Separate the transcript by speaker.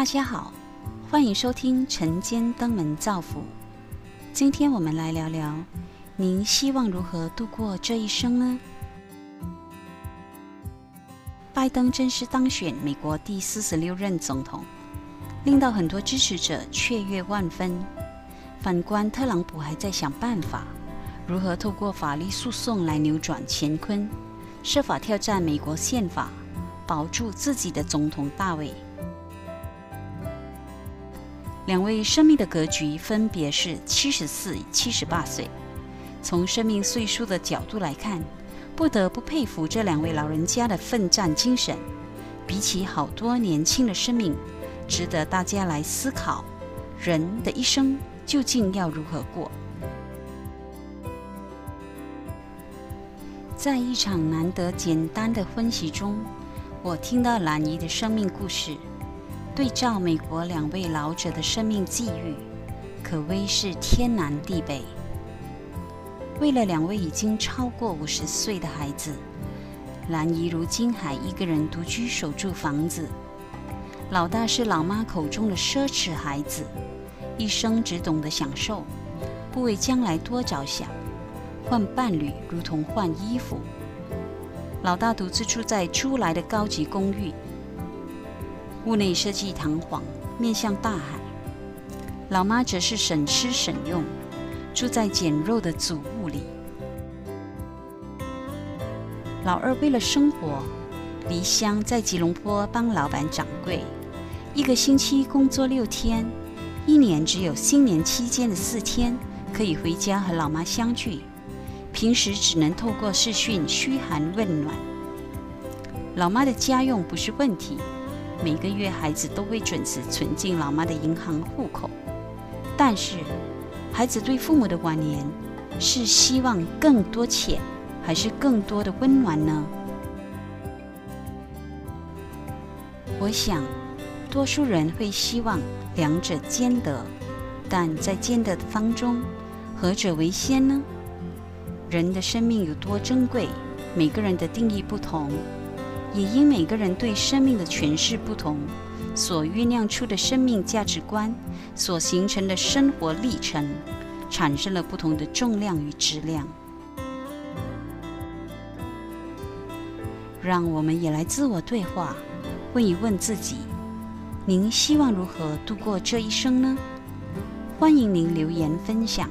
Speaker 1: 大家好，欢迎收听晨间登门造福。今天我们来聊聊，您希望如何度过这一生呢？拜登正式当选美国第四十六任总统，令到很多支持者雀跃万分。反观特朗普，还在想办法如何透过法律诉讼来扭转乾坤，设法挑战美国宪法，保住自己的总统大位。两位生命的格局分别是七十四、七十八岁。从生命岁数的角度来看，不得不佩服这两位老人家的奋战精神。比起好多年轻的生命，值得大家来思考：人的一生究竟要如何过？在一场难得简单的婚席中，我听到兰姨的生命故事。对照美国两位老者的生命际遇，可谓是天南地北。为了两位已经超过五十岁的孩子，兰姨如今还一个人独居守住房子。老大是老妈口中的奢侈孩子，一生只懂得享受，不为将来多着想。换伴侣如同换衣服。老大独自住在租来的高级公寓。屋内设计堂皇，面向大海。老妈则是省吃省用，住在简陋的祖屋里。老二为了生活，离乡在吉隆坡帮老板掌柜，一个星期工作六天，一年只有新年期间的四天可以回家和老妈相聚，平时只能透过视讯嘘寒问暖。老妈的家用不是问题。每个月孩子都会准时存进老妈的银行户口，但是孩子对父母的晚年是希望更多钱，还是更多的温暖呢？我想，多数人会希望两者兼得，但在兼得的方中，何者为先呢？人的生命有多珍贵，每个人的定义不同。也因每个人对生命的诠释不同，所酝酿出的生命价值观，所形成的生活历程，产生了不同的重量与质量。让我们也来自我对话，问一问自己：您希望如何度过这一生呢？欢迎您留言分享。